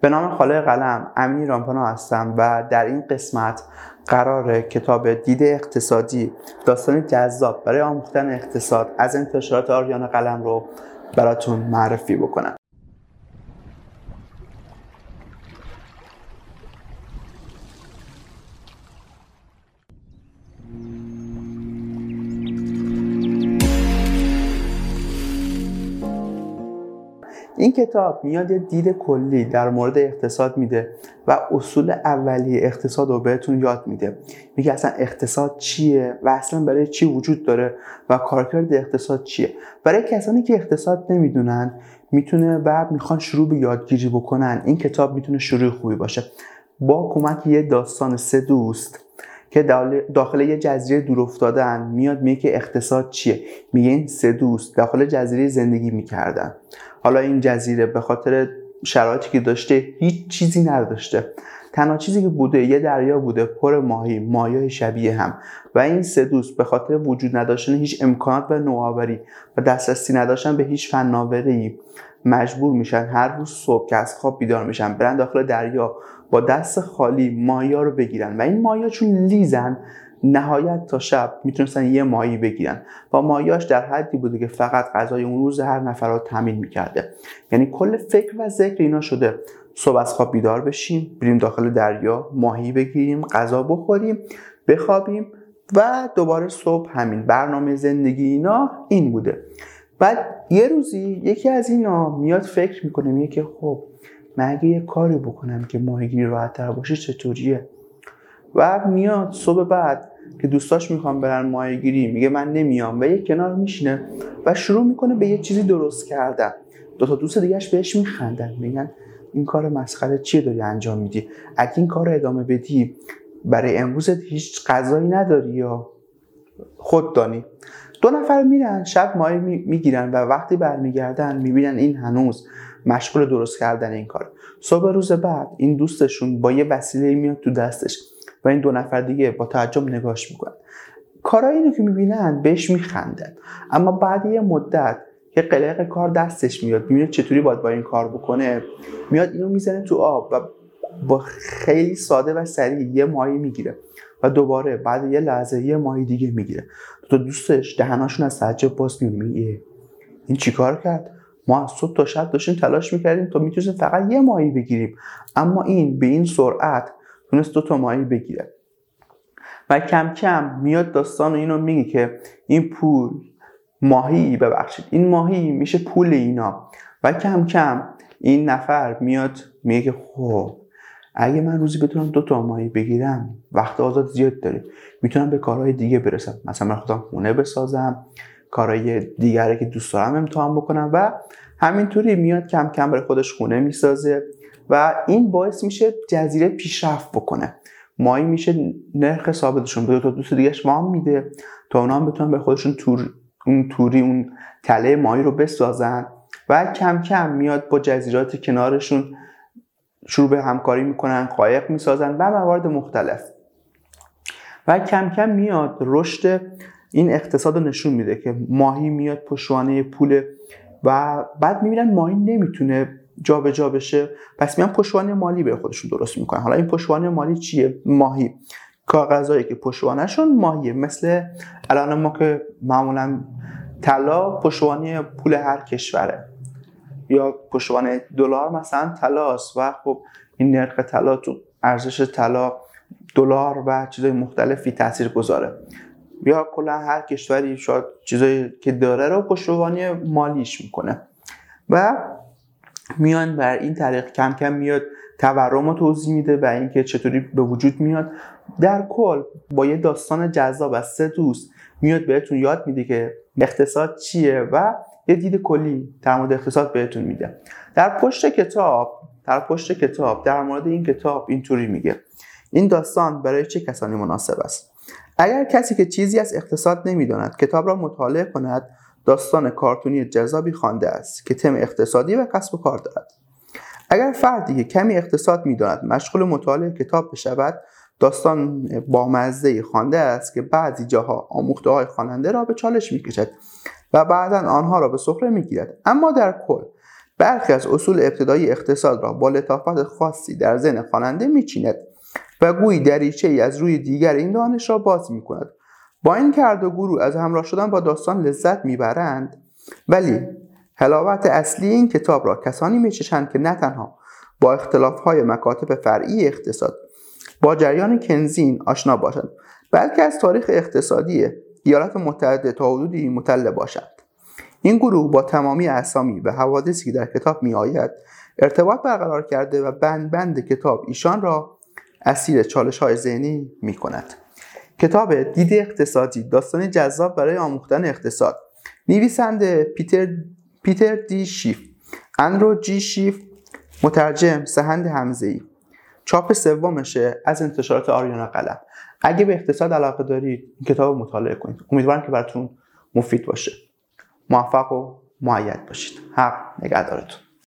به نام خالق قلم امین رامپانا هستم و در این قسمت قرار کتاب دید اقتصادی داستان جذاب برای آموختن اقتصاد از انتشارات آریان قلم رو براتون معرفی بکنم. این کتاب میاد یه دید کلی در مورد اقتصاد میده و اصول اولیه اقتصاد رو بهتون یاد میده. میگه اصلا اقتصاد چیه و اصلا برای چی وجود داره و کارکرد اقتصاد چیه؟ برای کسانی که اقتصاد نمی‌دونن می‌تونه و می‌خوان شروع به یادگیری بکنن. این کتاب می‌تونه شروع خوبی باشه. با کمک یه داستان سه دوست که داخل یه جزیره دور افتادن میاد میگه که اقتصاد چیه؟ میگه این سه دوست داخل جزیره زندگی می‌کردن. حالا این جزیره به خاطر شرایطی که داشته هیچ چیزی نداشته. تنها چیزی که بوده یه دریا بوده پر ماهی ماهی شبیه هم. و این سه دوست به خاطر وجود نداشتن هیچ امکانات و نوآوری و دسترسی نداشتن به هیچ فناوری مجبور میشن. هر روز صبح که از خواب بیدار میشن برن داخل دریا با دست خالی ماهیا رو بگیرن. و این ماهیا چون لیزن نهایت تا شب می‌تونستن یه ماهی بگیرن. و ماهیاش در حدی بوده که فقط غذای اون روز هر نفر رو تامین می‌کرده. یعنی کل فکر و ذکر اینا شده. صبح از خواب بیدار بشیم بریم داخل دریا ماهی بگیریم غذا بخوریم بخوابیم و دوباره صبح همین برنامه زندگی اینا این بوده. بعد یه روزی یکی از اینا میاد فکر می‌کنه میگه که خب من اگه یه کاری بکنم که ماهیگیری راحت تر باشه چطوریه؟ و میاد صبح بعد که دوستاش می‌خوام برن ماهیگیری میگه من نمیام و یه کنار میشینه و شروع می‌کنه به یه چیزی درست کردن. دو تا دوست دیگهش بهش میخندن میگن این کار مسخره چیه داری انجام میدی؟ اگه این کار ادامه بدی برای امروزت هیچ غذایی نداری یا؟ خود دانی. دو نفر میرن شب ماهی می‌گیرن و وقتی برمیگردن می‌بینن این هنوز مشغول درست کردن این کار. صبح روز بعد این دوستشون با یه وسیله میاد تو دستش و این دو نفر دیگه با تعجب نگاش می‌کنن. کارایی اینو که می‌بینن بهش میخندن. اما بعد یه مدت که قلق کار دستش میاد می‌بینه چطوری باید با این کار بکنه. میاد اینو می‌زنه تو آب و با خیلی ساده و سریع یه ماهی می‌گیره و دوباره بعد یه لحظه یه ماهی دیگه می‌گیره. تو دوستش دهناشون از تعجب باز میگه این چیکار کرد؟ ما از صبح تا شب داشتیم تلاش می‌کردیم تا می‌تونستیم فقط یه ماهی بگیریم. اما این به این سرعت تونست دو تا ماهی بگیره. و کم کم میاد داستان اینو میگه که این پول ماهی ببخشید. این ماهی میشه پول اینا. و کم کم این نفر میاد میگه خب اگه من روزی بتونم دو تا ماهی بگیرم وقت آزاد زیاد داره. می‌تونم به کارهای دیگه برسم. مثلا من خودم خونه بسازم کارهای دیگری که دوست دارم امتحان بکنم و همینطوری میاد کم کم برای خودش خونه می‌سازه و این باعث میشه جزیره پیشرفت بکنه. مایی میشه نرخ ثابتشون. به تا دوست دیگهش وام میده تا اونا هم بتونن به خودشون تور اون توری اون تله ماهی رو بسازن و کم کم میاد با جزیرات کنارشون شروع به همکاری می‌کنن قایق می‌سازن و موارد مختلف. و کم کم میاد رشد این اقتصاد رو نشون میده که ماهی میاد پشوانه پول و بعد می‌بینن ماهی نمی‌تونه جابجا جا بشه. پس میان پشوانه مالی به خودشون درست می‌کنن. حالا این پشوانه مالی چیه؟ ماهی. کاغذایی که پشوانهشون ماهیه. مثل الان ما که معمولا طلا پشوانه پول هر کشوره. یا پشوانه دلار مثلا طلاست و خب این نرخ طلا تو ارزش طلا دلار و چیزای مختلفی تاثیر گذاره یا کلا هر کشوری شاید چیزایی که داره رو پشتوانی مالیش می‌کنه. و میان بر این طریق کم کم میاد تورم رو توضیح میده و اینکه چطوری به وجود میاد. در کل با یه داستان جذاب از سه دوست میاد بهتون یاد میده که اقتصاد چیه و یه دید کلی در مورد اقتصاد بهتون میده. در پشت کتاب در پشت کتاب در مورد این کتاب اینطوری میگه. این داستان برای چه کسانی مناسب است؟ اگر کسی که چیزی از اقتصاد نمی‌داند کتاب را مطالعه کند داستان کارتونی جذابی خوانده است که تم اقتصادی و کسب و کار دارد. اگر فردی که کمی اقتصاد می‌داند مشغول مطالعه کتاب بشود داستان با مزه خوانده است که بعضی جاها آموخته های خواننده را به چالش می‌کشد و بعدا آنها را به سخره می‌گیرد. اما در کل برخی از اصول ابتدایی اقتصاد را با لطافت خاصی در ذهن خواننده میچیند و گویی دریچه ای از روی دیگر این دانش را باز می کند با این کرد و گروه از همراه شدن با داستان لذت می‌برند ولی حلاوت اصلی این کتاب را کسانی میچشند که نه تنها با اختلاف های مکاتب فرعی اقتصاد با جریان کنزین آشنا باشند بلکه از تاریخ اقتصادی ایالات متحده تا حدودی مطلع باشند این گروه با تمامی اسامی و حوادثی که در کتاب می آید ارتباط برقرار کرده و بند بند کتاب ایشان را اسیر چالش های ذهنی می کند. کتاب دید اقتصادی داستانی جذاب برای آموختن اقتصاد نویسنده پیتر, پیتر دی شیف. اندرو جی شیف مترجم سهند همزهی چاپ سومشه از انتشارات آریانا قلم. اگه به اقتصاد علاقه دارید این کتاب مطالعه کنید. امیدوارم که براتون مفید باشه. موفق و معید باشید. حق نگهدارتون.